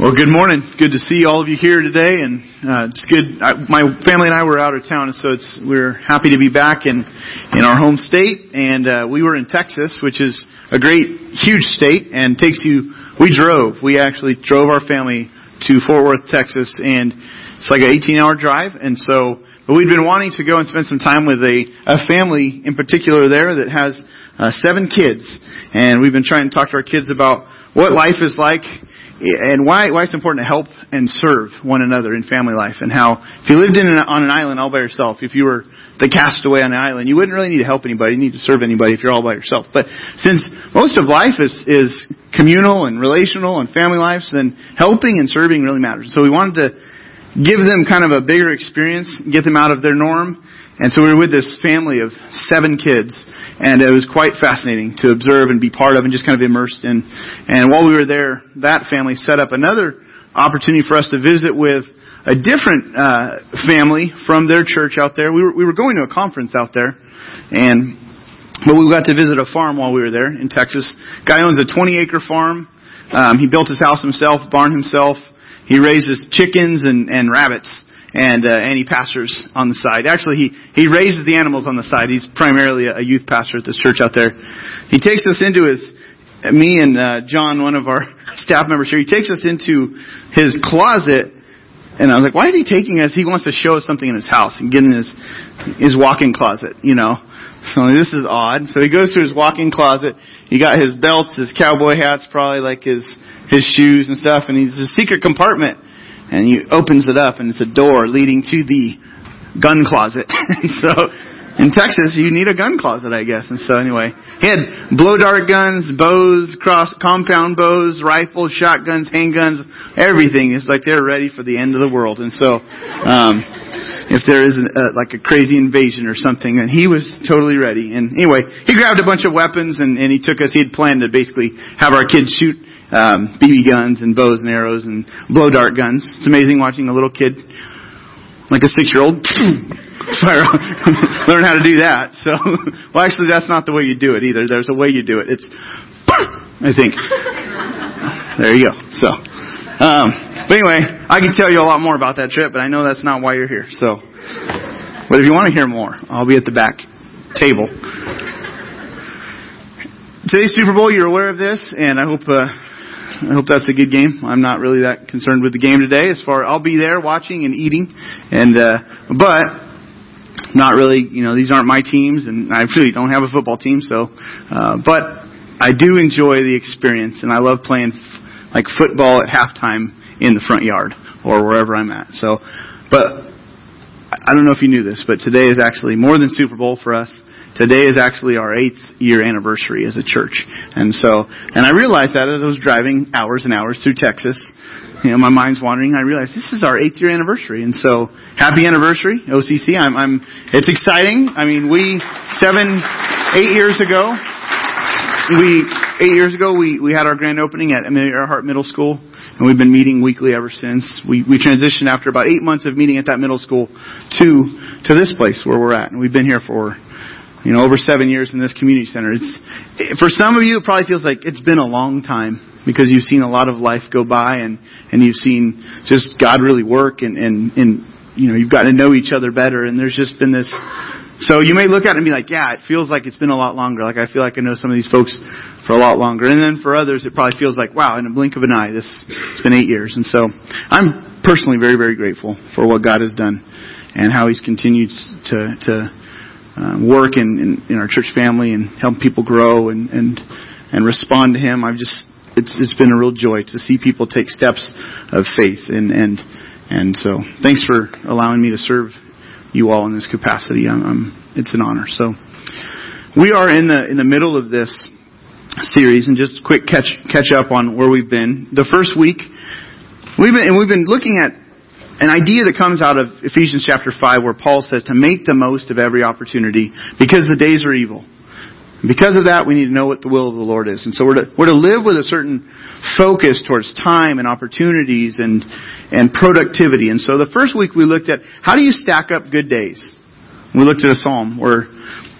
Well, good morning. Good to see all of you here today, and uh, it's good. I, my family and I were out of town, and so it's we're happy to be back in in our home state. And uh, we were in Texas, which is a great, huge state, and takes you. We drove. We actually drove our family to Fort Worth, Texas, and it's like an 18-hour drive. And so, but we'd been wanting to go and spend some time with a a family in particular there that has uh, seven kids, and we've been trying to talk to our kids about what life is like and why why it's important to help and serve one another in family life, and how if you lived in an, on an island all by yourself, if you were the castaway on an island, you wouldn't really need to help anybody. You need to serve anybody if you're all by yourself. But since most of life is is communal and relational and family lives, then helping and serving really matters. So we wanted to give them kind of a bigger experience, get them out of their norm. And so we were with this family of seven kids, and it was quite fascinating to observe and be part of and just kind of immersed in. And while we were there, that family set up another opportunity for us to visit with a different uh, family from their church out there. We were, we were going to a conference out there, and but we got to visit a farm while we were there in Texas. Guy owns a 20 acre farm. Um, he built his house himself, barn himself. He raises chickens and, and rabbits and uh, and he pastors on the side. Actually, he he raises the animals on the side. He's primarily a youth pastor at this church out there. He takes us into his me and uh, John, one of our staff members here. He takes us into his closet, and I was like, "Why is he taking us? He wants to show us something in his house and get in his his walk-in closet, you know." So this is odd. So he goes to his walk-in closet. He got his belts, his cowboy hats, probably like his his shoes and stuff, and he's a secret compartment and he opens it up and it's a door leading to the gun closet. so in Texas, you need a gun closet, I guess. And so anyway, he had blow dart guns, bows, cross compound bows, rifles, shotguns, handguns, everything. It's like they're ready for the end of the world. And so, um, if there is a, like a crazy invasion or something, and he was totally ready. And anyway, he grabbed a bunch of weapons and, and he took us. He had planned to basically have our kids shoot um, BB guns and bows and arrows and blow dart guns. It's amazing watching a little kid, like a six year old, learn how to do that. So, well, actually, that's not the way you do it either. There's a way you do it. It's, I think. There you go. So, um, but anyway, I can tell you a lot more about that trip, but I know that's not why you're here. So, but if you want to hear more, I'll be at the back table. Today's Super Bowl, you're aware of this, and I hope uh, I hope that's a good game. I'm not really that concerned with the game today. As far I'll be there watching and eating, and uh, but not really. You know, these aren't my teams, and I really don't have a football team. So, uh, but I do enjoy the experience, and I love playing f- like football at halftime in the front yard or wherever I'm at. So, but I don't know if you knew this, but today is actually more than Super Bowl for us. Today is actually our eighth year anniversary as a church. And so, and I realized that as I was driving hours and hours through Texas. You know, my mind's wandering. I realized this is our eighth year anniversary. And so, happy anniversary, OCC. I'm, I'm, it's exciting. I mean, we, seven, eight years ago, we, eight years ago, we, we had our grand opening at Amelia Earhart Middle School and we've been meeting weekly ever since. We we transitioned after about eight months of meeting at that middle school to to this place where we're at, and we've been here for you know over seven years in this community center. It's for some of you, it probably feels like it's been a long time because you've seen a lot of life go by, and and you've seen just God really work, and and and you know you've gotten to know each other better, and there's just been this so you may look at it and be like, yeah, it feels like it's been a lot longer. Like I feel like I know some of these folks for a lot longer. And then for others, it probably feels like, wow, in a blink of an eye, this, it's been eight years. And so I'm personally very, very grateful for what God has done and how He's continued to, to um, work in, in, in our church family and help people grow and, and, and respond to Him. I've just, it's, it's been a real joy to see people take steps of faith and, and, and so thanks for allowing me to serve you all in this capacity. I'm, it's an honor. So we are in the in the middle of this series, and just quick catch catch up on where we've been. The first week we've been and we've been looking at an idea that comes out of Ephesians chapter five, where Paul says to make the most of every opportunity because the days are evil. Because of that, we need to know what the will of the Lord is. And so we're to, we're to live with a certain focus towards time and opportunities and, and productivity. And so the first week we looked at how do you stack up good days? We looked at a psalm where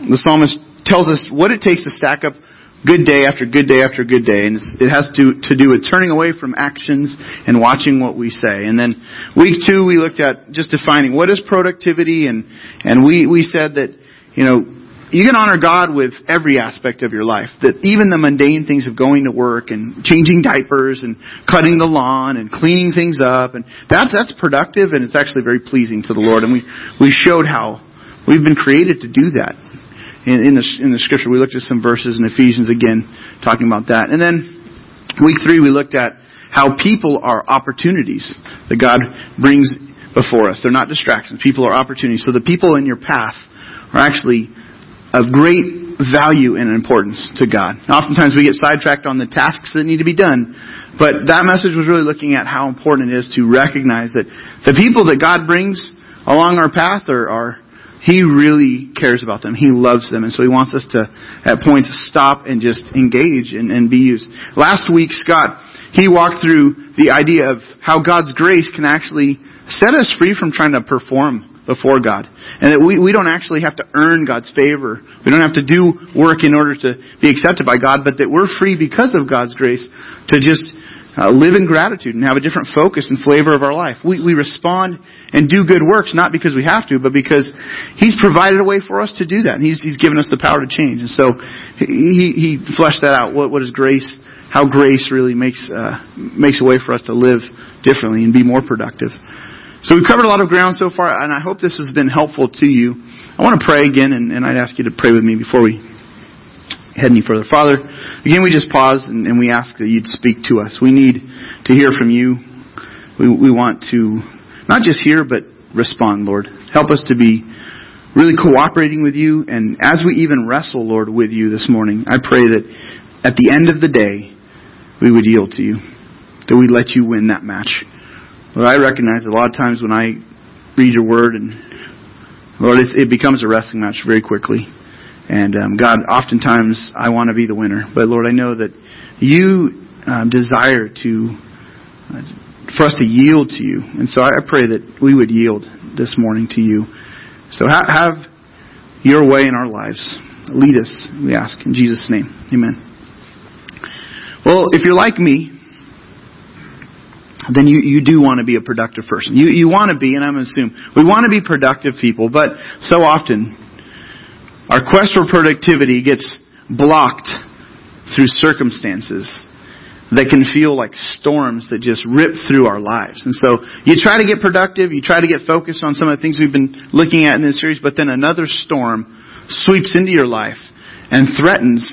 the psalmist tells us what it takes to stack up good day after good day after good day. And it has to, to do with turning away from actions and watching what we say. And then week two, we looked at just defining what is productivity. And, and we, we said that, you know, you can honor God with every aspect of your life. That even the mundane things of going to work and changing diapers and cutting the lawn and cleaning things up and that's that's productive and it's actually very pleasing to the Lord. And we we showed how we've been created to do that. In, in the in the scripture, we looked at some verses in Ephesians again talking about that. And then week three, we looked at how people are opportunities that God brings before us. They're not distractions. People are opportunities. So the people in your path are actually of great value and importance to God. Oftentimes we get sidetracked on the tasks that need to be done, but that message was really looking at how important it is to recognize that the people that God brings along our path are, are he really cares about them. He loves them. And so he wants us to, at points, stop and just engage and, and be used. Last week, Scott, he walked through the idea of how God's grace can actually set us free from trying to perform before God. And that we, we don't actually have to earn God's favor. We don't have to do work in order to be accepted by God, but that we're free because of God's grace to just uh, live in gratitude and have a different focus and flavor of our life. We, we respond and do good works not because we have to, but because He's provided a way for us to do that. And He's, he's given us the power to change. And so He, he fleshed that out. What, what is grace? How grace really makes, uh, makes a way for us to live differently and be more productive. So we've covered a lot of ground so far, and I hope this has been helpful to you. I want to pray again, and, and I'd ask you to pray with me before we head any further. Father, again, we just pause and, and we ask that you'd speak to us. We need to hear from you. We, we want to not just hear, but respond, Lord. Help us to be really cooperating with you, and as we even wrestle, Lord, with you this morning, I pray that at the end of the day, we would yield to you, that we'd let you win that match. Lord, I recognize a lot of times when I read your word, and Lord, it becomes a wrestling match very quickly. And um, God, oftentimes I want to be the winner, but Lord, I know that you um, desire to uh, for us to yield to you, and so I pray that we would yield this morning to you. So ha- have your way in our lives. Lead us, we ask in Jesus' name. Amen. Well, if you're like me, then you, you do want to be a productive person. You, you want to be, and I'm going to assume, we want to be productive people, but so often, our quest for productivity gets blocked through circumstances that can feel like storms that just rip through our lives. And so you try to get productive, you try to get focused on some of the things we've been looking at in this series, but then another storm sweeps into your life and threatens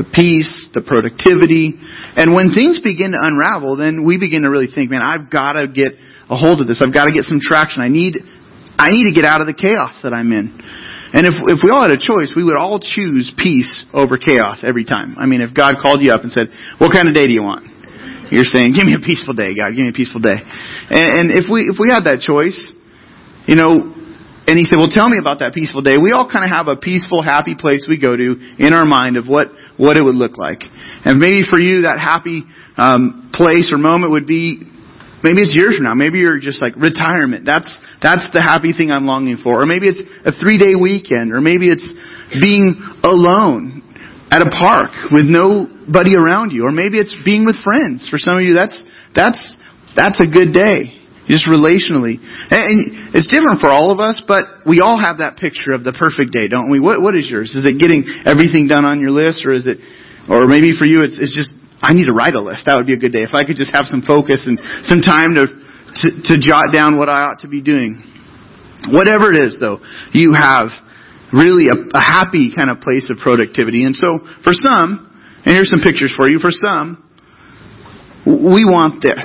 the peace, the productivity. And when things begin to unravel, then we begin to really think, man, I've got to get a hold of this. I've got to get some traction. I need, I need to get out of the chaos that I'm in. And if, if we all had a choice, we would all choose peace over chaos every time. I mean, if God called you up and said, what kind of day do you want? You're saying, give me a peaceful day, God, give me a peaceful day. And, and if we, if we had that choice, you know, and he said, well, tell me about that peaceful day. We all kind of have a peaceful, happy place we go to in our mind of what, what it would look like. And maybe for you, that happy um, place or moment would be maybe it's years from now. Maybe you're just like retirement. That's that's the happy thing I'm longing for. Or maybe it's a three day weekend. Or maybe it's being alone at a park with nobody around you. Or maybe it's being with friends. For some of you, that's that's that's a good day. Just relationally. And it's different for all of us, but we all have that picture of the perfect day, don't we? What, what is yours? Is it getting everything done on your list, or is it, or maybe for you it's, it's just, I need to write a list. That would be a good day. If I could just have some focus and some time to, to, to jot down what I ought to be doing. Whatever it is, though, you have really a, a happy kind of place of productivity. And so, for some, and here's some pictures for you, for some, we want this.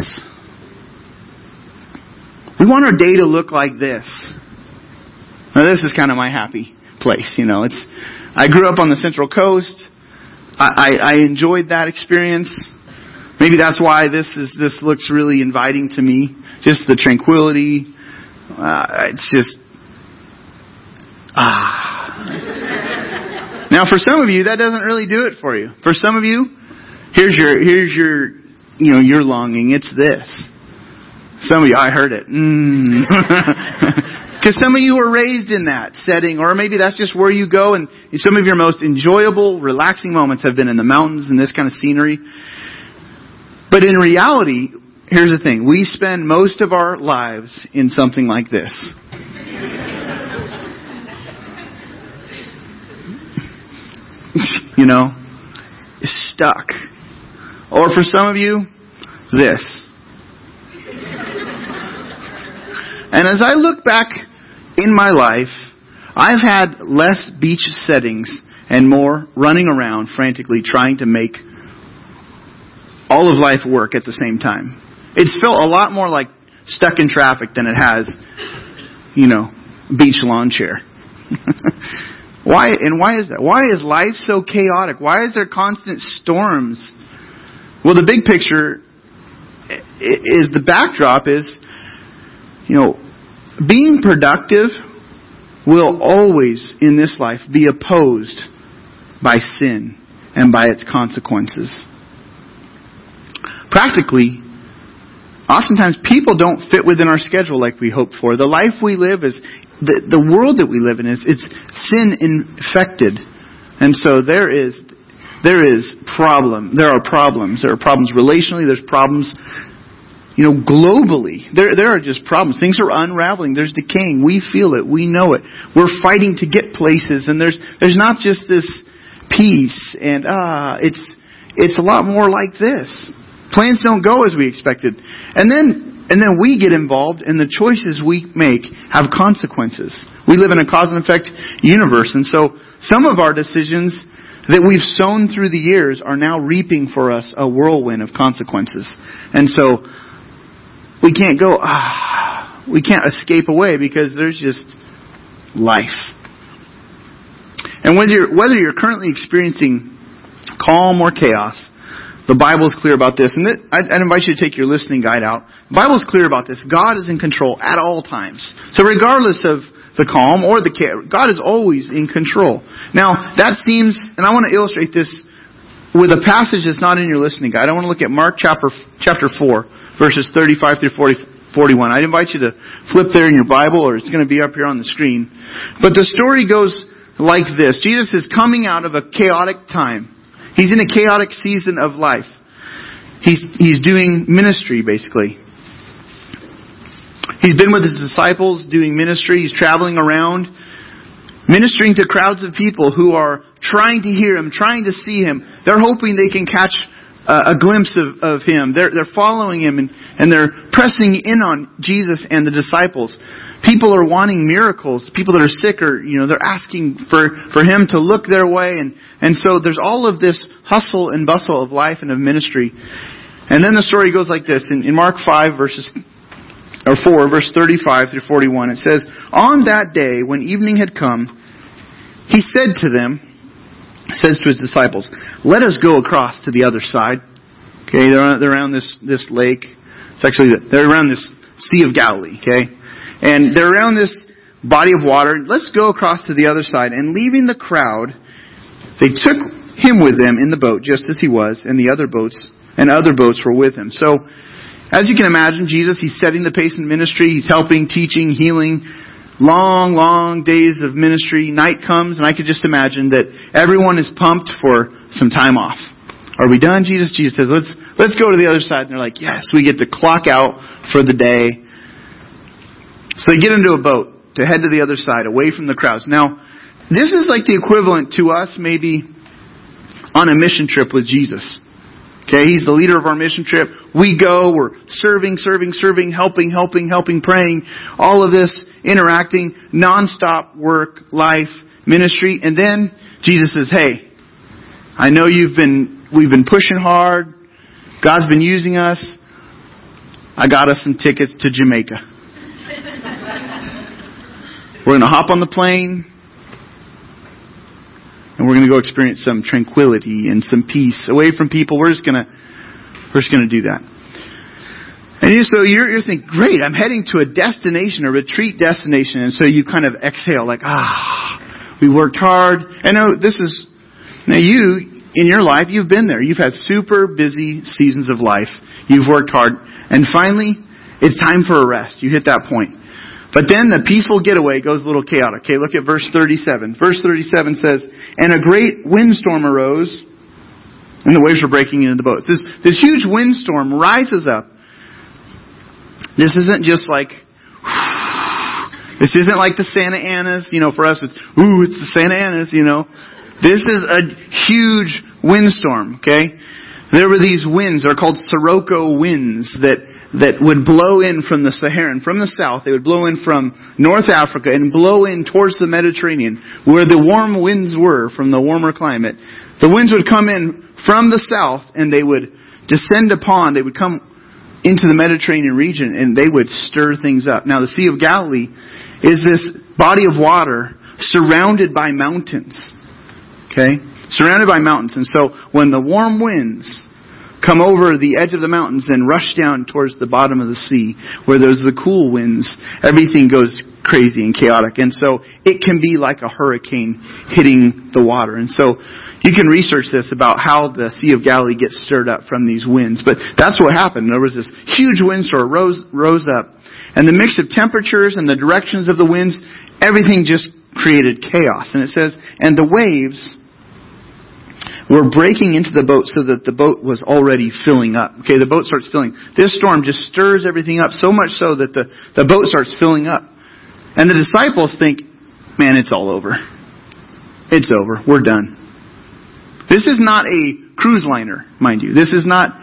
We want our day to look like this. Now this is kind of my happy place, you know. It's, I grew up on the Central Coast. I, I, I enjoyed that experience. Maybe that's why this is, this looks really inviting to me. Just the tranquility. Uh, it's just, ah. Now for some of you, that doesn't really do it for you. For some of you, here's your, here's your, you know, your longing. It's this. Some of you, I heard it. Mm. Because some of you were raised in that setting, or maybe that's just where you go, and some of your most enjoyable, relaxing moments have been in the mountains and this kind of scenery. But in reality, here's the thing. We spend most of our lives in something like this. you know, stuck. Or for some of you, this. And as I look back in my life, I've had less beach settings and more running around frantically trying to make all of life work at the same time. It's felt a lot more like stuck in traffic than it has, you know, beach lawn chair. why and why is that? Why is life so chaotic? Why is there constant storms? Well, the big picture is the backdrop is, you know, being productive will always in this life be opposed by sin and by its consequences. Practically, oftentimes people don't fit within our schedule like we hope for. The life we live is, the, the world that we live in is, it's sin infected. And so there is, there is problem, there are problems. There are problems relationally, there's problems you know, globally, there, there are just problems. Things are unraveling. There's decaying. We feel it. We know it. We're fighting to get places, and there's, there's not just this peace, and, uh, it's, it's a lot more like this. Plans don't go as we expected. And then, and then we get involved, and the choices we make have consequences. We live in a cause and effect universe, and so some of our decisions that we've sown through the years are now reaping for us a whirlwind of consequences. And so, we can't go, ah, we can't escape away because there's just life. And whether you're, whether you're currently experiencing calm or chaos, the Bible is clear about this. And I'd, I'd invite you to take your listening guide out. The Bible is clear about this. God is in control at all times. So regardless of the calm or the chaos, God is always in control. Now, that seems, and I want to illustrate this with a passage that's not in your listening guide. I want to look at Mark chapter, chapter 4 verses 35 through 40, 41. I'd invite you to flip there in your Bible or it's going to be up here on the screen. But the story goes like this. Jesus is coming out of a chaotic time. He's in a chaotic season of life. He's, he's doing ministry basically. He's been with his disciples doing ministry. He's traveling around ministering to crowds of people who are trying to hear him, trying to see him. They're hoping they can catch uh, a glimpse of, of him. They're, they're following him and, and they're pressing in on Jesus and the disciples. People are wanting miracles. People that are sick are, you know, they're asking for, for him to look their way. And, and so there's all of this hustle and bustle of life and of ministry. And then the story goes like this. In, in Mark 5 verses, or 4 verse 35 through 41, it says, On that day when evening had come, he said to them, says to his disciples, let us go across to the other side. Okay, they're, they're around this, this lake. It's actually, they're around this Sea of Galilee, okay? And they're around this body of water. Let's go across to the other side. And leaving the crowd, they took him with them in the boat, just as he was, and the other boats, and other boats were with him. So, as you can imagine, Jesus, he's setting the pace in ministry. He's helping, teaching, healing, long, long days of ministry. Night comes, and I could just imagine that everyone is pumped for some time off. Are we done? Jesus, Jesus says, let's, let's go to the other side. And they're like, yes, we get to clock out for the day. So they get into a boat to head to the other side, away from the crowds. Now, this is like the equivalent to us maybe on a mission trip with Jesus. Okay, he's the leader of our mission trip. We go, we're serving, serving, serving, helping, helping, helping, praying, all of this, interacting, nonstop work, life, ministry, and then Jesus says, hey, I know you've been, we've been pushing hard, God's been using us, I got us some tickets to Jamaica. we're gonna hop on the plane, and we're going to go experience some tranquility and some peace away from people. We're just going to, we're just going to do that. And you, so you're, you're thinking, great, I'm heading to a destination, a retreat destination. And so you kind of exhale like, ah, we worked hard. I know this is, now you, in your life, you've been there. You've had super busy seasons of life. You've worked hard. And finally, it's time for a rest. You hit that point. But then the peaceful getaway goes a little chaotic. Okay, look at verse 37. Verse 37 says, And a great windstorm arose, and the waves were breaking into the boats. This, this huge windstorm rises up. This isn't just like, this isn't like the Santa Anas, you know, for us it's, ooh, it's the Santa Anas, you know. This is a huge windstorm, okay? There were these winds, they're called Sirocco winds, that that would blow in from the Saharan, from the south. They would blow in from North Africa and blow in towards the Mediterranean, where the warm winds were from the warmer climate. The winds would come in from the south and they would descend upon, they would come into the Mediterranean region and they would stir things up. Now the Sea of Galilee is this body of water surrounded by mountains. Okay? Surrounded by mountains. And so when the warm winds come over the edge of the mountains and rush down towards the bottom of the sea where there's the cool winds, everything goes crazy and chaotic. And so it can be like a hurricane hitting the water. And so you can research this about how the Sea of Galilee gets stirred up from these winds. But that's what happened. There was this huge windstorm rose, rose up. And the mix of temperatures and the directions of the winds, everything just created chaos. And it says, and the waves were breaking into the boat so that the boat was already filling up. Okay, the boat starts filling. This storm just stirs everything up so much so that the, the boat starts filling up. And the disciples think, man, it's all over. It's over. We're done. This is not a cruise liner, mind you. This is not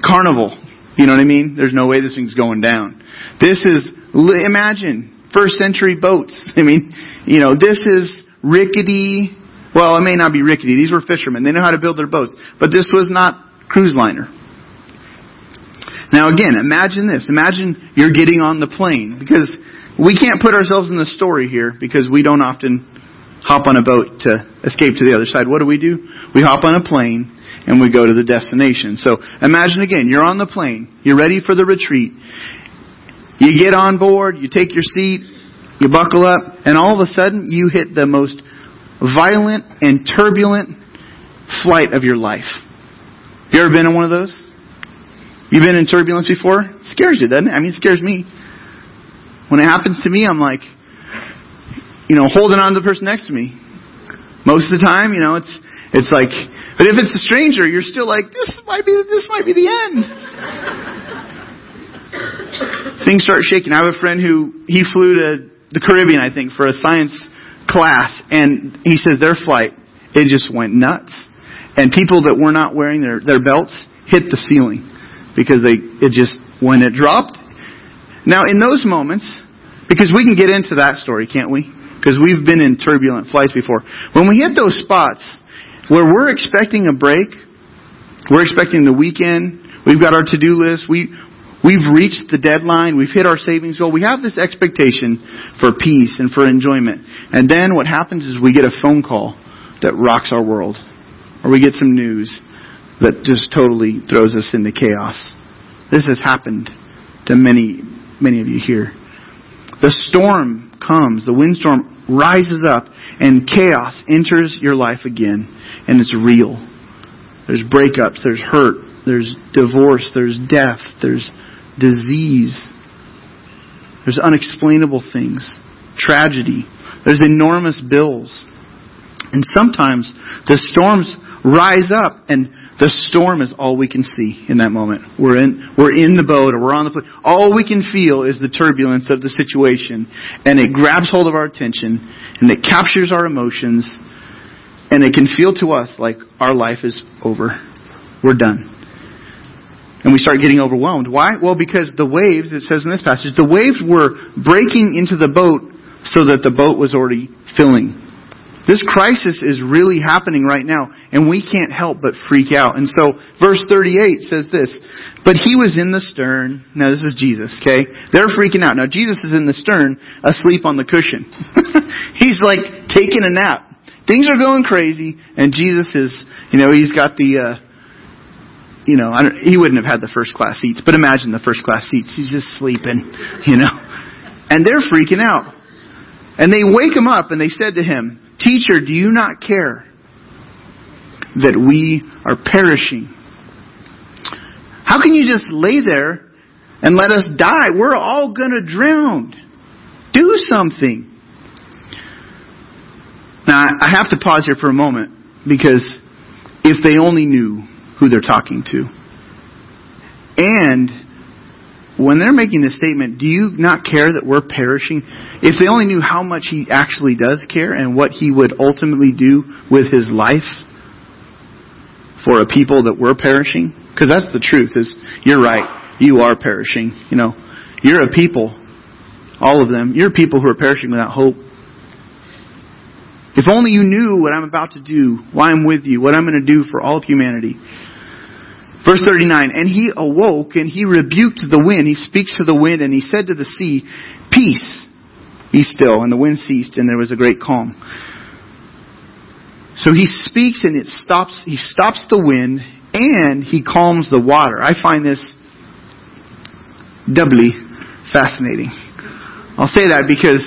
carnival. You know what I mean? There's no way this thing's going down. This is, imagine, first century boats. I mean, you know, this is rickety, well, it may not be rickety. These were fishermen. They know how to build their boats. But this was not cruise liner. Now again, imagine this. Imagine you're getting on the plane because we can't put ourselves in the story here because we don't often hop on a boat to escape to the other side. What do we do? We hop on a plane and we go to the destination. So imagine again, you're on the plane, you're ready for the retreat. You get on board, you take your seat, you buckle up, and all of a sudden you hit the most violent and turbulent flight of your life. You ever been in one of those? You've been in turbulence before? It scares you, doesn't it? I mean, it scares me. When it happens to me, I'm like, you know, holding on to the person next to me. Most of the time, you know, it's it's like, but if it's a stranger, you're still like, this might be this might be the end. Things start shaking. I have a friend who he flew to the Caribbean, I think, for a science class, and he says their flight, it just went nuts. And people that were not wearing their, their belts hit the ceiling because they, it just, when it dropped. Now, in those moments, because we can get into that story, can't we? Because we've been in turbulent flights before. When we hit those spots where we're expecting a break, we're expecting the weekend, we've got our to-do list, we, We've reached the deadline. We've hit our savings goal. We have this expectation for peace and for enjoyment. And then what happens is we get a phone call that rocks our world. Or we get some news that just totally throws us into chaos. This has happened to many, many of you here. The storm comes, the windstorm rises up, and chaos enters your life again, and it's real. There's breakups, there's hurt, there's divorce, there's death, there's disease. There's unexplainable things, tragedy. There's enormous bills. And sometimes the storms rise up and the storm is all we can see in that moment. We're in, we're in the boat or we're on the plane. All we can feel is the turbulence of the situation and it grabs hold of our attention and it captures our emotions and it can feel to us like our life is over. We're done. And we start getting overwhelmed. Why? Well, because the waves, it says in this passage, the waves were breaking into the boat so that the boat was already filling. This crisis is really happening right now, and we can't help but freak out. And so, verse 38 says this, But he was in the stern. Now, this is Jesus, okay? They're freaking out. Now, Jesus is in the stern, asleep on the cushion. he's like taking a nap. Things are going crazy, and Jesus is, you know, he's got the, uh, you know, he wouldn't have had the first class seats, but imagine the first class seats. He's just sleeping, you know. And they're freaking out. And they wake him up and they said to him, Teacher, do you not care that we are perishing? How can you just lay there and let us die? We're all going to drown. Do something. Now, I have to pause here for a moment because if they only knew who they're talking to, and when they're making this statement, do you not care that we're perishing? If they only knew how much he actually does care and what he would ultimately do with his life for a people that we're perishing, because that's the truth is you're right. You are perishing. You know, you're a people, all of them, you're people who are perishing without hope. If only you knew what I'm about to do, why I'm with you, what I'm going to do for all of humanity. Verse 39, and he awoke and he rebuked the wind. He speaks to the wind and he said to the sea, Peace, be still. And the wind ceased and there was a great calm. So he speaks and it stops, he stops the wind and he calms the water. I find this doubly fascinating. I'll say that because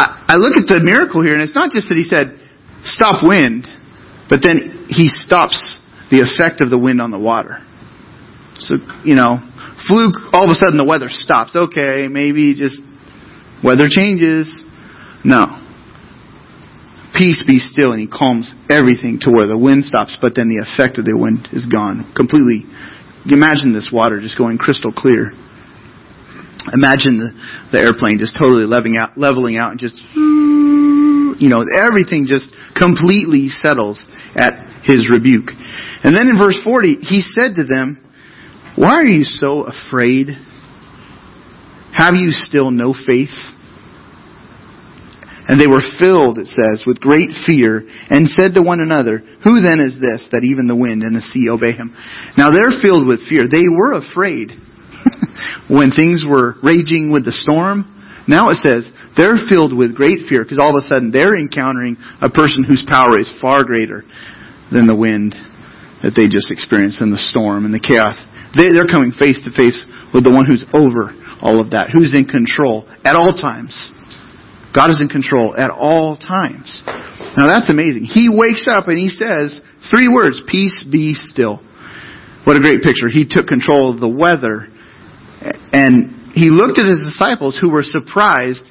I, I look at the miracle here and it's not just that he said, stop wind, but then he stops the effect of the wind on the water. So, you know, fluke, all of a sudden the weather stops. Okay, maybe just weather changes. No. Peace be still, and he calms everything to where the wind stops, but then the effect of the wind is gone completely. Imagine this water just going crystal clear. Imagine the, the airplane just totally leveling out, leveling out and just, you know, everything just completely settles at his rebuke. And then in verse 40, he said to them, why are you so afraid? Have you still no faith? And they were filled, it says, with great fear and said to one another, Who then is this that even the wind and the sea obey him? Now they're filled with fear. They were afraid when things were raging with the storm. Now it says they're filled with great fear because all of a sudden they're encountering a person whose power is far greater than the wind that they just experienced in the storm and the chaos. They, they're coming face to face with the one who's over all of that, who's in control at all times. God is in control at all times. Now that's amazing. He wakes up and he says three words, peace be still. What a great picture. He took control of the weather and he looked at his disciples who were surprised.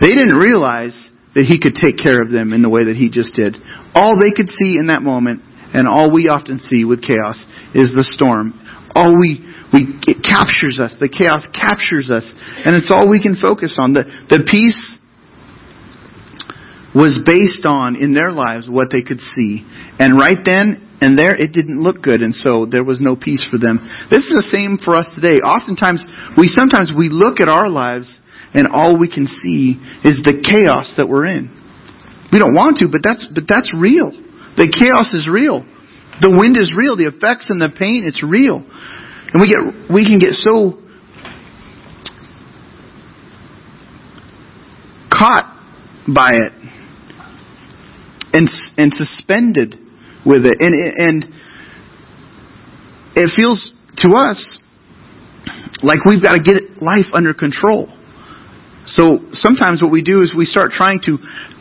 They didn't realize that he could take care of them in the way that he just did. All they could see in that moment and all we often see with chaos is the storm all we, we, it captures us. The chaos captures us. And it's all we can focus on. The, the peace was based on, in their lives, what they could see. And right then and there, it didn't look good, and so there was no peace for them. This is the same for us today. Oftentimes, we sometimes we look at our lives, and all we can see is the chaos that we're in. We don't want to, but that's but that's real. The chaos is real. The wind is real. The effects and the pain, it's real. And we get, we can get so caught by it and, and suspended with it. And, and it feels to us like we've got to get life under control. So sometimes what we do is we start trying to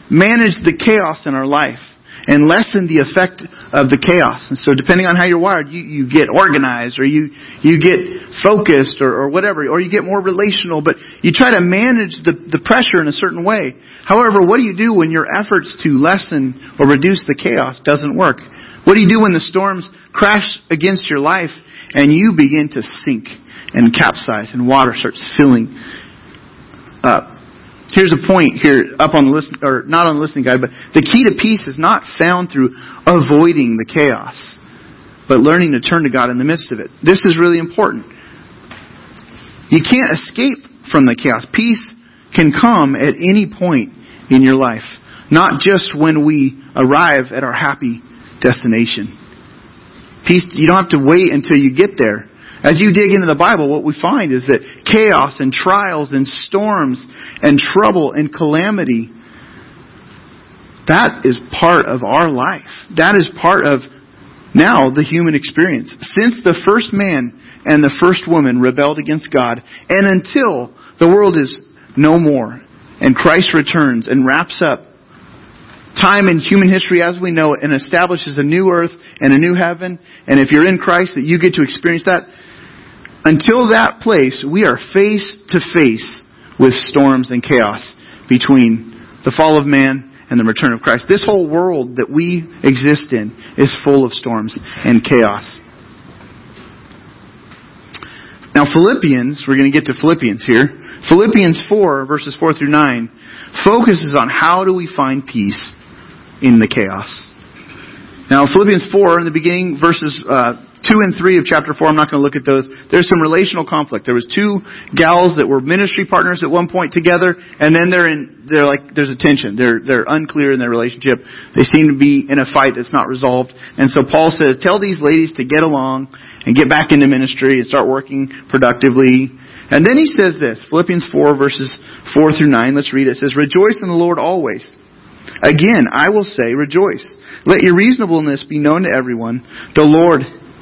manage the chaos in our life and lessen the effect of the chaos. And so depending on how you're wired, you, you get organized or you, you get focused or, or whatever, or you get more relational, but you try to manage the, the pressure in a certain way. However, what do you do when your efforts to lessen or reduce the chaos doesn't work? What do you do when the storms crash against your life and you begin to sink and capsize and water starts filling up? Here's a point here up on the list, or not on the listening guide, but the key to peace is not found through avoiding the chaos, but learning to turn to God in the midst of it. This is really important. You can't escape from the chaos. Peace can come at any point in your life, not just when we arrive at our happy destination. Peace, you don't have to wait until you get there. As you dig into the Bible, what we find is that chaos and trials and storms and trouble and calamity, that is part of our life. That is part of now the human experience. Since the first man and the first woman rebelled against God, and until the world is no more, and Christ returns and wraps up time in human history as we know it and establishes a new earth and a new heaven, and if you're in Christ, that you get to experience that, until that place, we are face to face with storms and chaos. between the fall of man and the return of Christ. This whole world that we exist in is full of storms and chaos. Now Philippians, we're going to get to Philippians here. Philippians 4 verses 4 through 9 focuses on how do we find peace in the chaos. Now Philippians 4 in the beginning verses uh, 2 and 3 of chapter 4, I'm not going to look at those. There's some relational conflict. There was two gals that were ministry partners at one point together, and then they're in, they're like, there's a tension. They're, they're unclear in their relationship. They seem to be in a fight that's not resolved. And so Paul says, tell these ladies to get along and get back into ministry and start working productively. And then he says this, Philippians 4 verses 4 through 9, let's read it. It says, Rejoice in the Lord always. Again, I will say, rejoice. Let your reasonableness be known to everyone. The Lord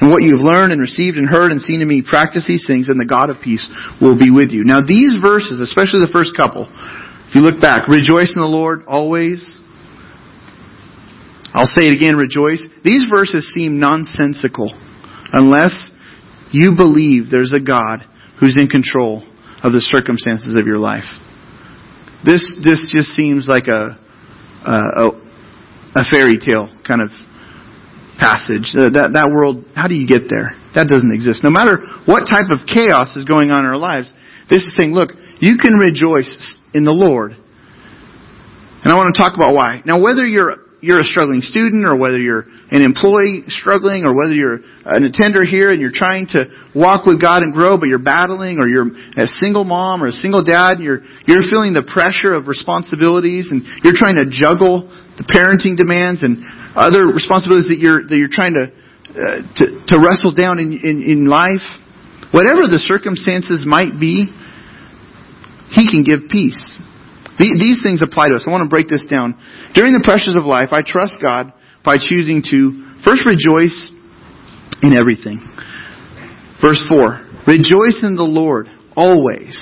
And what you've learned and received and heard and seen in me, practice these things, and the God of peace will be with you. Now, these verses, especially the first couple, if you look back, rejoice in the Lord always. I'll say it again, rejoice. These verses seem nonsensical unless you believe there's a God who's in control of the circumstances of your life. This, this just seems like a, a, a fairy tale kind of passage. That, that world, how do you get there? That doesn't exist. No matter what type of chaos is going on in our lives, this is saying, look, you can rejoice in the Lord. And I want to talk about why. Now, whether you're you're a struggling student or whether you're an employee struggling or whether you're an attender here and you're trying to walk with God and grow but you're battling or you're a single mom or a single dad and you're you're feeling the pressure of responsibilities and you're trying to juggle the parenting demands and other responsibilities that you're that you're trying to uh, to, to wrestle down in, in in life, whatever the circumstances might be, He can give peace. These things apply to us. I want to break this down. During the pressures of life, I trust God by choosing to first rejoice in everything. Verse 4 Rejoice in the Lord always.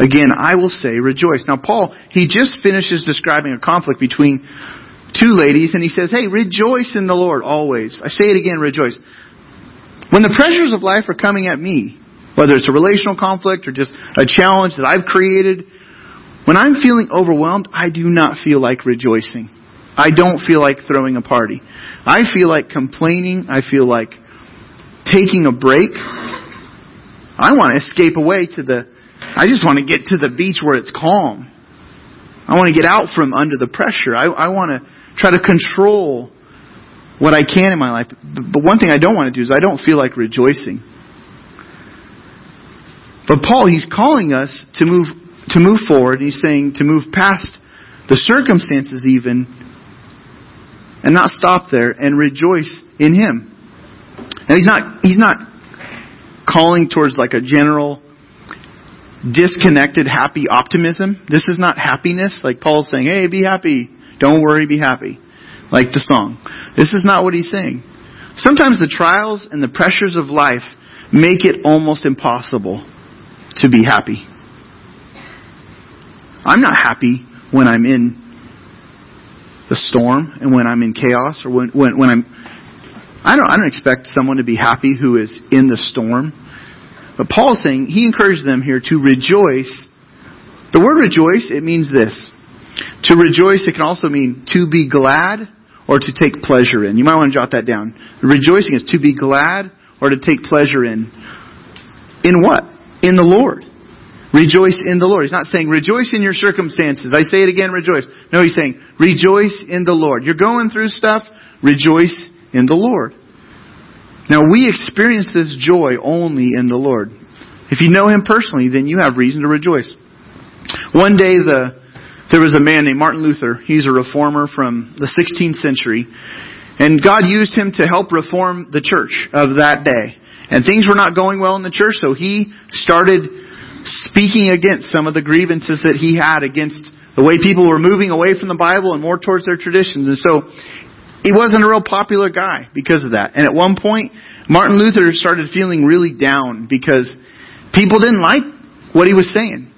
Again, I will say rejoice. Now, Paul, he just finishes describing a conflict between two ladies, and he says, Hey, rejoice in the Lord always. I say it again, rejoice. When the pressures of life are coming at me, whether it's a relational conflict or just a challenge that I've created, when I'm feeling overwhelmed, I do not feel like rejoicing. I don't feel like throwing a party. I feel like complaining. I feel like taking a break. I want to escape away to the, I just want to get to the beach where it's calm. I want to get out from under the pressure. I, I want to try to control what I can in my life. But one thing I don't want to do is I don't feel like rejoicing. But Paul, he's calling us to move to move forward. He's saying to move past the circumstances even and not stop there and rejoice in him. Now he's not he's not calling towards like a general disconnected happy optimism. This is not happiness like Paul's saying, "Hey, be happy." Don't worry, be happy. Like the song. This is not what he's saying. Sometimes the trials and the pressures of life make it almost impossible to be happy. I'm not happy when I'm in the storm and when I'm in chaos or when, when, when I'm I don't I don't expect someone to be happy who is in the storm. But Paul's saying he encourages them here to rejoice. The word rejoice, it means this. To rejoice, it can also mean to be glad or to take pleasure in. You might want to jot that down. Rejoicing is to be glad or to take pleasure in. In what? In the Lord. Rejoice in the Lord. He's not saying rejoice in your circumstances. I say it again, rejoice. No, he's saying rejoice in the Lord. You're going through stuff, rejoice in the Lord. Now we experience this joy only in the Lord. If you know Him personally, then you have reason to rejoice. One day the there was a man named Martin Luther. He's a reformer from the 16th century. And God used him to help reform the church of that day. And things were not going well in the church, so he started speaking against some of the grievances that he had against the way people were moving away from the Bible and more towards their traditions. And so he wasn't a real popular guy because of that. And at one point, Martin Luther started feeling really down because people didn't like what he was saying.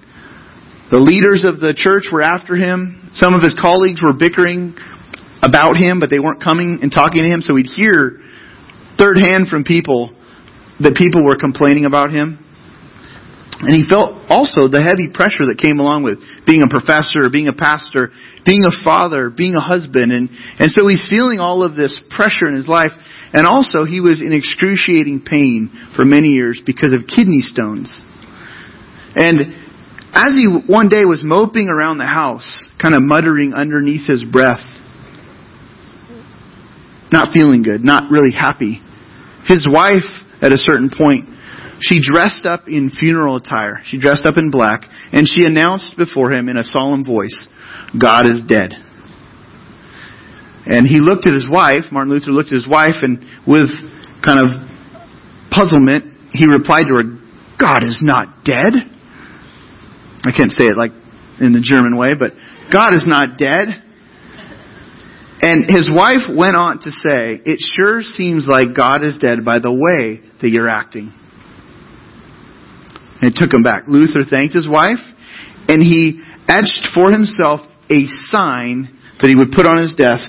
The leaders of the church were after him. Some of his colleagues were bickering about him, but they weren't coming and talking to him. So he'd hear third hand from people that people were complaining about him. And he felt also the heavy pressure that came along with being a professor, being a pastor, being a father, being a husband. And, and so he's feeling all of this pressure in his life. And also he was in excruciating pain for many years because of kidney stones. And as he one day was moping around the house, kind of muttering underneath his breath, not feeling good, not really happy, his wife at a certain point she dressed up in funeral attire. She dressed up in black, and she announced before him in a solemn voice, God is dead. And he looked at his wife, Martin Luther looked at his wife, and with kind of puzzlement, he replied to her, God is not dead. I can't say it like in the German way, but God is not dead. And his wife went on to say, It sure seems like God is dead by the way that you're acting. And it took him back. Luther thanked his wife, and he etched for himself a sign that he would put on his desk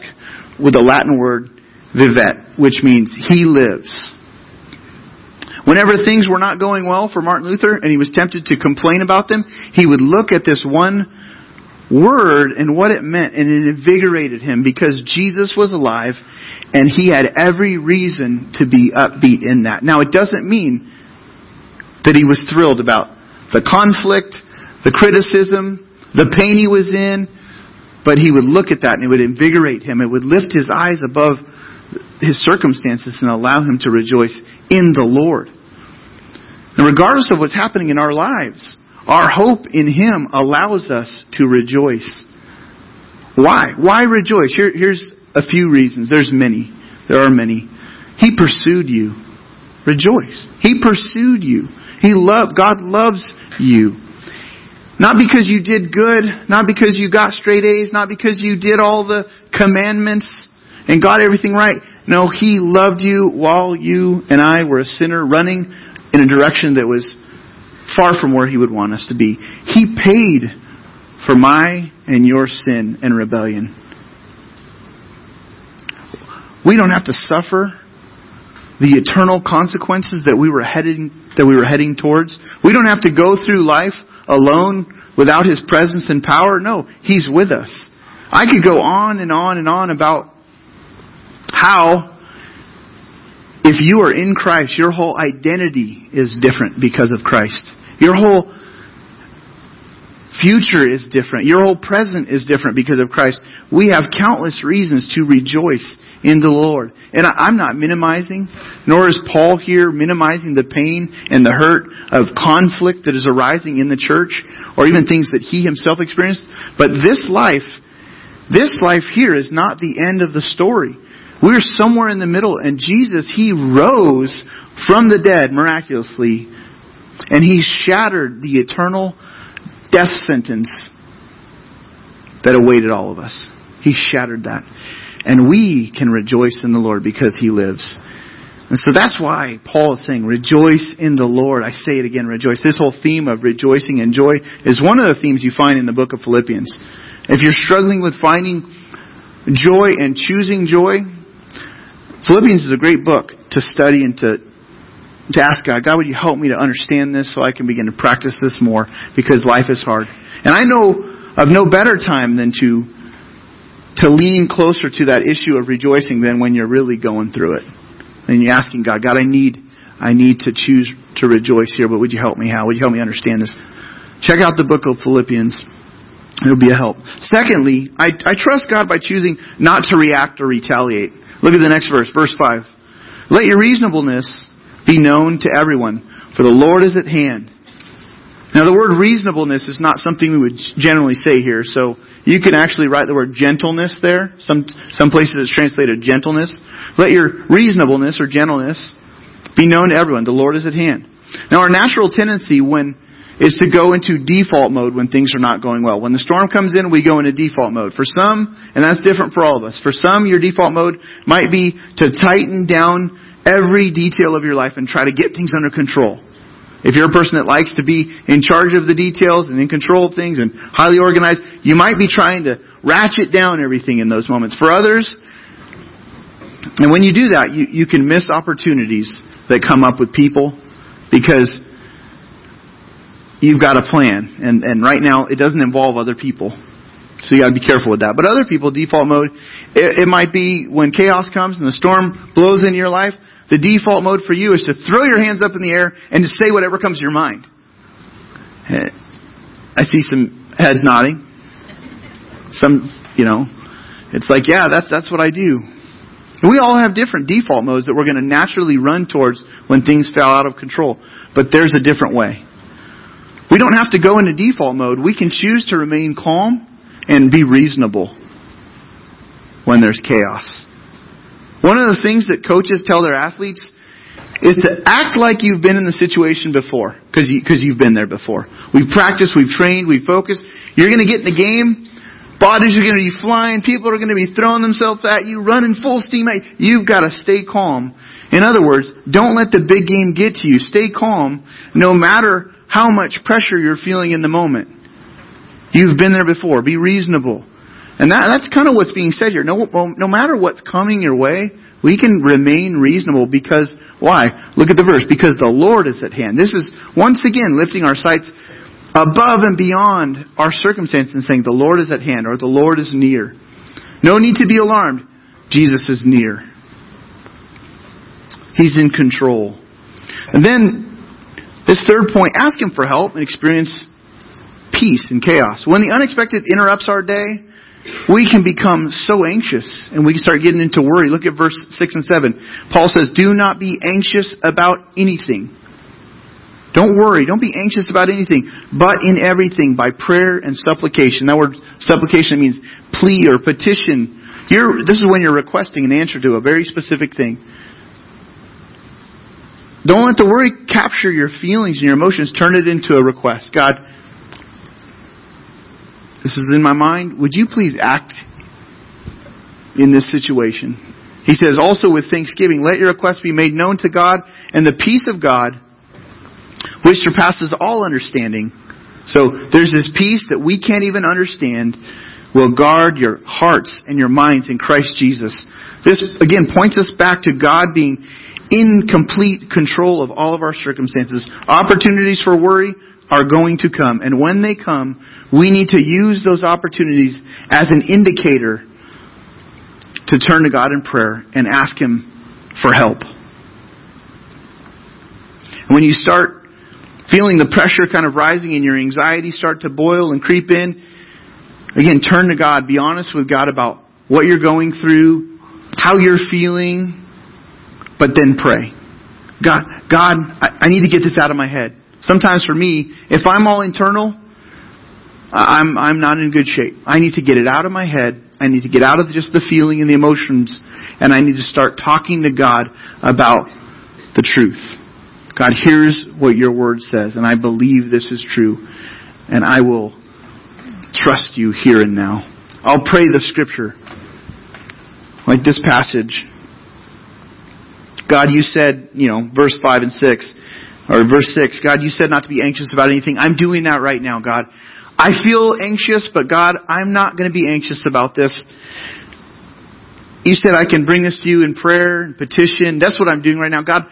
with the Latin word vivit, which means he lives. Whenever things were not going well for Martin Luther and he was tempted to complain about them, he would look at this one word and what it meant and it invigorated him because Jesus was alive and he had every reason to be upbeat in that. Now it doesn't mean that he was thrilled about the conflict, the criticism, the pain he was in, but he would look at that and it would invigorate him. It would lift his eyes above his circumstances and allow him to rejoice in the Lord. And regardless of what's happening in our lives, our hope in him allows us to rejoice. Why? Why rejoice? Here, here's a few reasons. There's many. There are many. He pursued you. Rejoice. He pursued you. He loved, God loves you. Not because you did good, not because you got straight A's, not because you did all the commandments and got everything right. No, He loved you while you and I were a sinner running in a direction that was far from where He would want us to be. He paid for my and your sin and rebellion. We don't have to suffer the eternal consequences that we were heading that we were heading towards. We don't have to go through life alone without his presence and power. No, he's with us. I could go on and on and on about how if you are in Christ, your whole identity is different because of Christ. Your whole future is different. Your whole present is different because of Christ. We have countless reasons to rejoice in the Lord. And I'm not minimizing, nor is Paul here minimizing the pain and the hurt of conflict that is arising in the church, or even things that he himself experienced. But this life, this life here is not the end of the story. We're somewhere in the middle, and Jesus, He rose from the dead miraculously, and He shattered the eternal death sentence that awaited all of us. He shattered that. And we can rejoice in the Lord because He lives. And so that's why Paul is saying, rejoice in the Lord. I say it again, rejoice. This whole theme of rejoicing and joy is one of the themes you find in the book of Philippians. If you're struggling with finding joy and choosing joy, Philippians is a great book to study and to, to ask God, God, would you help me to understand this so I can begin to practice this more because life is hard. And I know of no better time than to to lean closer to that issue of rejoicing than when you're really going through it. And you're asking God, God, I need, I need to choose to rejoice here, but would you help me? How? Would you help me understand this? Check out the book of Philippians. It'll be a help. Secondly, I, I trust God by choosing not to react or retaliate. Look at the next verse, verse 5. Let your reasonableness be known to everyone, for the Lord is at hand. Now the word reasonableness is not something we would generally say here, so you can actually write the word gentleness there. Some, some places it's translated gentleness. Let your reasonableness or gentleness be known to everyone. The Lord is at hand. Now our natural tendency when is to go into default mode when things are not going well. When the storm comes in, we go into default mode. For some, and that's different for all of us, for some, your default mode might be to tighten down every detail of your life and try to get things under control. If you're a person that likes to be in charge of the details and in control of things and highly organized, you might be trying to ratchet down everything in those moments. For others, and when you do that, you, you can miss opportunities that come up with people because you've got a plan. And, and right now, it doesn't involve other people. So you gotta be careful with that. But other people, default mode, it, it might be when chaos comes and the storm blows into your life, the default mode for you is to throw your hands up in the air and to say whatever comes to your mind. Eh, I see some heads nodding. Some, you know, it's like, yeah, that's, that's what I do. We all have different default modes that we're going to naturally run towards when things fall out of control. But there's a different way. We don't have to go into default mode. We can choose to remain calm and be reasonable when there's chaos. One of the things that coaches tell their athletes is to act like you've been in the situation before, because you, cause you've been there before. We've practiced, we've trained, we've focused. You're going to get in the game. Bodies are going to be flying. People are going to be throwing themselves at you, running full steam. You've got to stay calm. In other words, don't let the big game get to you. Stay calm no matter how much pressure you're feeling in the moment. You've been there before. Be reasonable. And that, that's kind of what's being said here. No, no matter what's coming your way, we can remain reasonable because, why? Look at the verse. Because the Lord is at hand. This is, once again, lifting our sights above and beyond our circumstances and saying, the Lord is at hand or the Lord is near. No need to be alarmed. Jesus is near. He's in control. And then this third point, ask Him for help and experience peace in chaos. When the unexpected interrupts our day, we can become so anxious and we can start getting into worry. Look at verse 6 and 7. Paul says, Do not be anxious about anything. Don't worry. Don't be anxious about anything, but in everything by prayer and supplication. That word supplication means plea or petition. You're, this is when you're requesting an answer to a very specific thing. Don't let the worry capture your feelings and your emotions. Turn it into a request. God, this is in my mind. Would you please act in this situation? He says, also with thanksgiving, let your requests be made known to God, and the peace of God, which surpasses all understanding. So there's this peace that we can't even understand, will guard your hearts and your minds in Christ Jesus. This, again, points us back to God being in complete control of all of our circumstances. Opportunities for worry are going to come. And when they come, we need to use those opportunities as an indicator to turn to God in prayer and ask Him for help. And when you start feeling the pressure kind of rising and your anxiety start to boil and creep in, again, turn to God. Be honest with God about what you're going through, how you're feeling, but then pray. God, God, I, I need to get this out of my head. Sometimes for me, if I'm all internal, I'm, I'm not in good shape. I need to get it out of my head. I need to get out of just the feeling and the emotions, and I need to start talking to God about the truth. God, here's what your word says, and I believe this is true, and I will trust you here and now. I'll pray the scripture, like this passage. God, you said, you know, verse 5 and 6, or verse 6, God, you said not to be anxious about anything. I'm doing that right now, God. I feel anxious, but God, I'm not going to be anxious about this. You said I can bring this to you in prayer and petition. That's what I'm doing right now. God,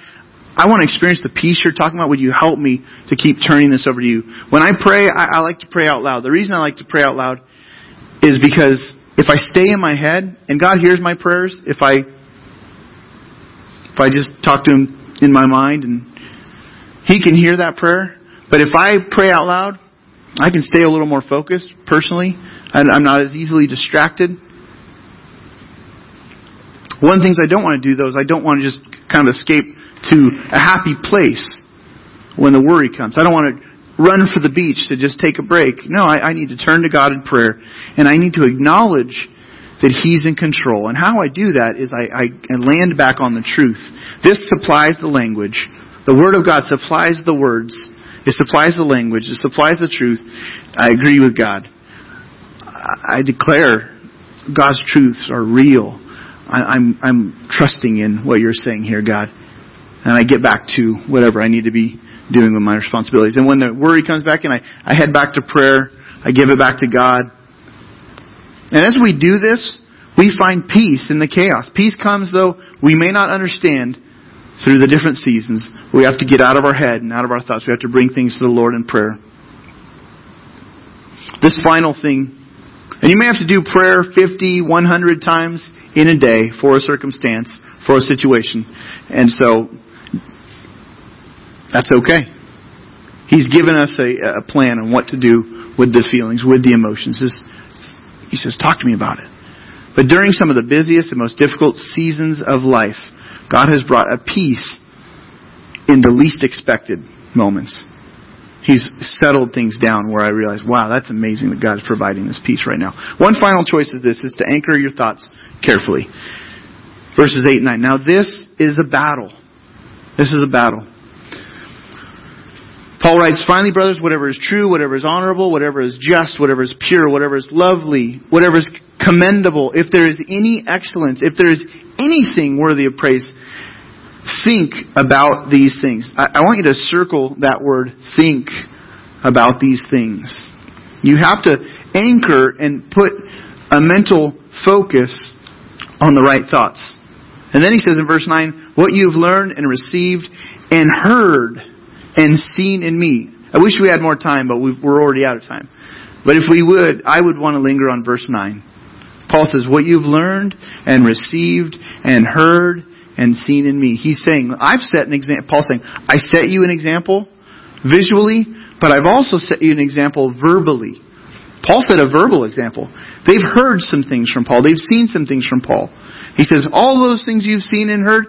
I want to experience the peace you're talking about. Would you help me to keep turning this over to you? When I pray, I, I like to pray out loud. The reason I like to pray out loud is because if I stay in my head, and God hears my prayers, if I if I just talk to him in my mind and he can hear that prayer. But if I pray out loud, I can stay a little more focused personally. I'm not as easily distracted. One of the things I don't want to do though is I don't want to just kind of escape to a happy place when the worry comes. I don't want to run for the beach to just take a break. No, I, I need to turn to God in prayer and I need to acknowledge that He's in control. And how I do that is I, I, I land back on the truth. This supplies the language. The Word of God supplies the words It supplies the language. It supplies the truth. I agree with God. I declare God's truths are real. I'm, I'm trusting in what you're saying here, God. And I get back to whatever I need to be doing with my responsibilities. And when the worry comes back in, I, I head back to prayer. I give it back to God. And as we do this, we find peace in the chaos. Peace comes, though we may not understand through the different seasons. We have to get out of our head and out of our thoughts. We have to bring things to the Lord in prayer. This final thing, and you may have to do prayer 50, 100 times in a day for a circumstance, for a situation. And so, that's okay. He's given us a, a plan on what to do with the feelings, with the emotions. He says, talk to me about it. But during some of the busiest and most difficult seasons of life, God has brought a peace in the least expected moments. He's settled things down where I realize, wow, that's amazing that God is providing this peace right now. One final choice of this is to anchor your thoughts carefully. Verses 8 and 9. Now this is a battle. This is a battle. Paul writes, finally, brothers, whatever is true, whatever is honorable, whatever is just, whatever is pure, whatever is lovely, whatever is commendable, if there is any excellence, if there is anything worthy of praise, think about these things. I, I want you to circle that word think about these things. You have to anchor and put a mental focus on the right thoughts. And then he says in verse 9, what you've learned and received and heard and seen in me. I wish we had more time, but we are already out of time. But if we would, I would want to linger on verse 9. Paul says, what you've learned and received and heard and seen in me. He's saying, I've set an example, Paul's saying, I set you an example visually, but I've also set you an example verbally. Paul set a verbal example. They've heard some things from Paul. They've seen some things from Paul. He says, all those things you've seen and heard,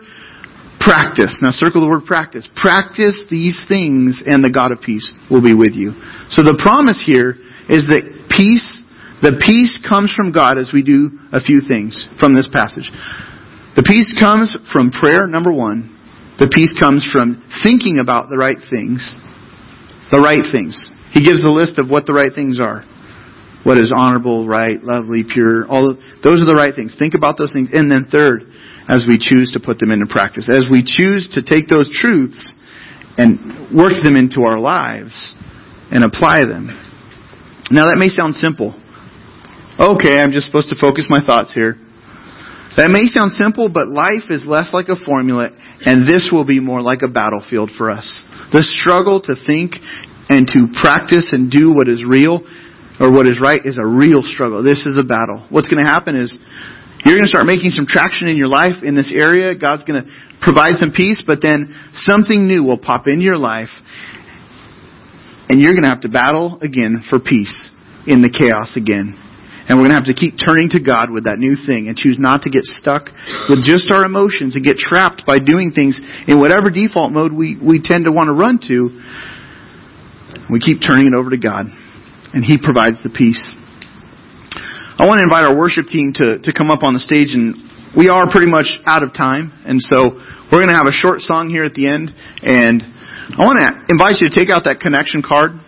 practice. Now circle the word practice. Practice these things and the God of peace will be with you. So the promise here is that peace, the peace comes from God as we do a few things from this passage. The peace comes from prayer, number one. The peace comes from thinking about the right things. The right things. He gives the list of what the right things are. What is honorable, right, lovely, pure, all those are the right things. Think about those things. And then third, as we choose to put them into practice, as we choose to take those truths and work them into our lives and apply them. Now that may sound simple. Okay, I'm just supposed to focus my thoughts here. That may sound simple, but life is less like a formula, and this will be more like a battlefield for us. The struggle to think and to practice and do what is real or what is right is a real struggle. This is a battle. What's going to happen is you're going to start making some traction in your life in this area. God's going to provide some peace, but then something new will pop into your life, and you're going to have to battle again for peace in the chaos again. And we're going to have to keep turning to God with that new thing and choose not to get stuck with just our emotions and get trapped by doing things in whatever default mode we, we tend to want to run to. We keep turning it over to God, and He provides the peace. I want to invite our worship team to, to come up on the stage, and we are pretty much out of time, and so we're going to have a short song here at the end, and I want to invite you to take out that connection card.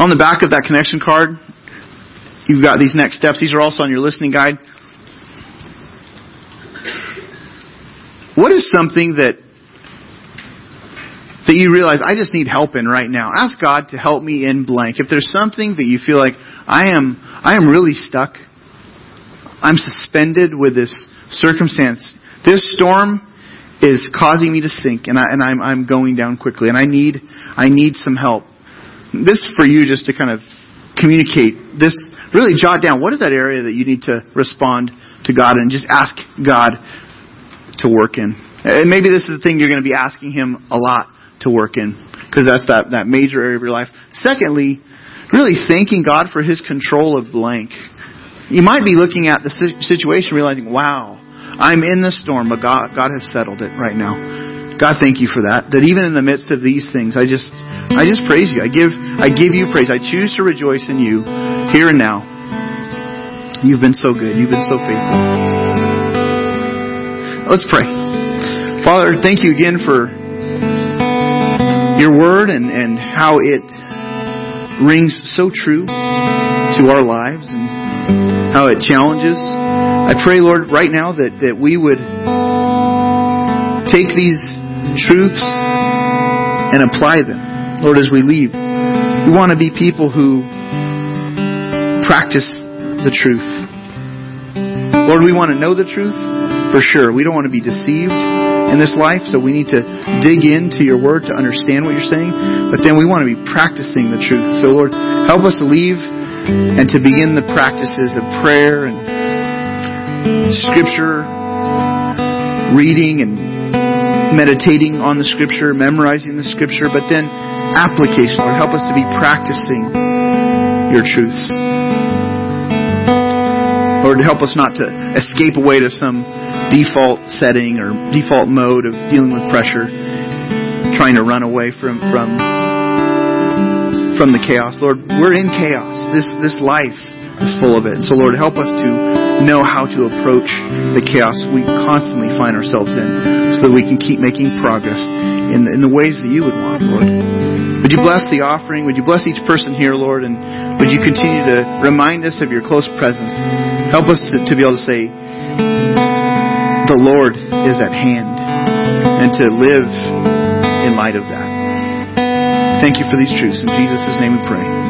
On the back of that connection card, You've got these next steps. These are also on your listening guide. What is something that that you realize I just need help in right now? Ask God to help me in blank. If there's something that you feel like I am I am really stuck. I'm suspended with this circumstance. This storm is causing me to sink and I and I'm I'm going down quickly and I need I need some help. This is for you just to kind of communicate this really jot down what is that area that you need to respond to God and just ask God to work in. And maybe this is the thing you're going to be asking Him a lot to work in because that's that, that major area of your life. Secondly, really thanking God for His control of blank. You might be looking at the situation realizing, wow, I'm in the storm, but God, God has settled it right now. God, thank you for that. That even in the midst of these things, I just, I just praise you. I give, I give you praise. I choose to rejoice in you here and now. You've been so good. You've been so faithful. Let's pray. Father, thank you again for your word and, and how it rings so true to our lives and how it challenges. I pray, Lord, right now that, that we would take these truths and apply them, Lord, as we leave. We want to be people who practice the truth. Lord, we want to know the truth for sure. We don't want to be deceived in this life, so we need to dig into your word to understand what you're saying, but then we want to be practicing the truth. So, Lord, help us to leave and to begin the practices of prayer and scripture reading and meditating on the scripture, memorizing the scripture, but then application. Lord, help us to be practicing your truths. Lord, help us not to escape away to some default setting or default mode of dealing with pressure, trying to run away from from from the chaos. Lord, we're in chaos. This this life is full of it. So Lord, help us to know how to approach the chaos we constantly find ourselves in so that we can keep making progress in the, in the ways that you would want, Lord. Would you bless the offering? Would you bless each person here, Lord? And would you continue to remind us of your close presence? Help us to, to be able to say, the Lord is at hand and to live in light of that. Thank you for these truths. In Jesus' name we pray.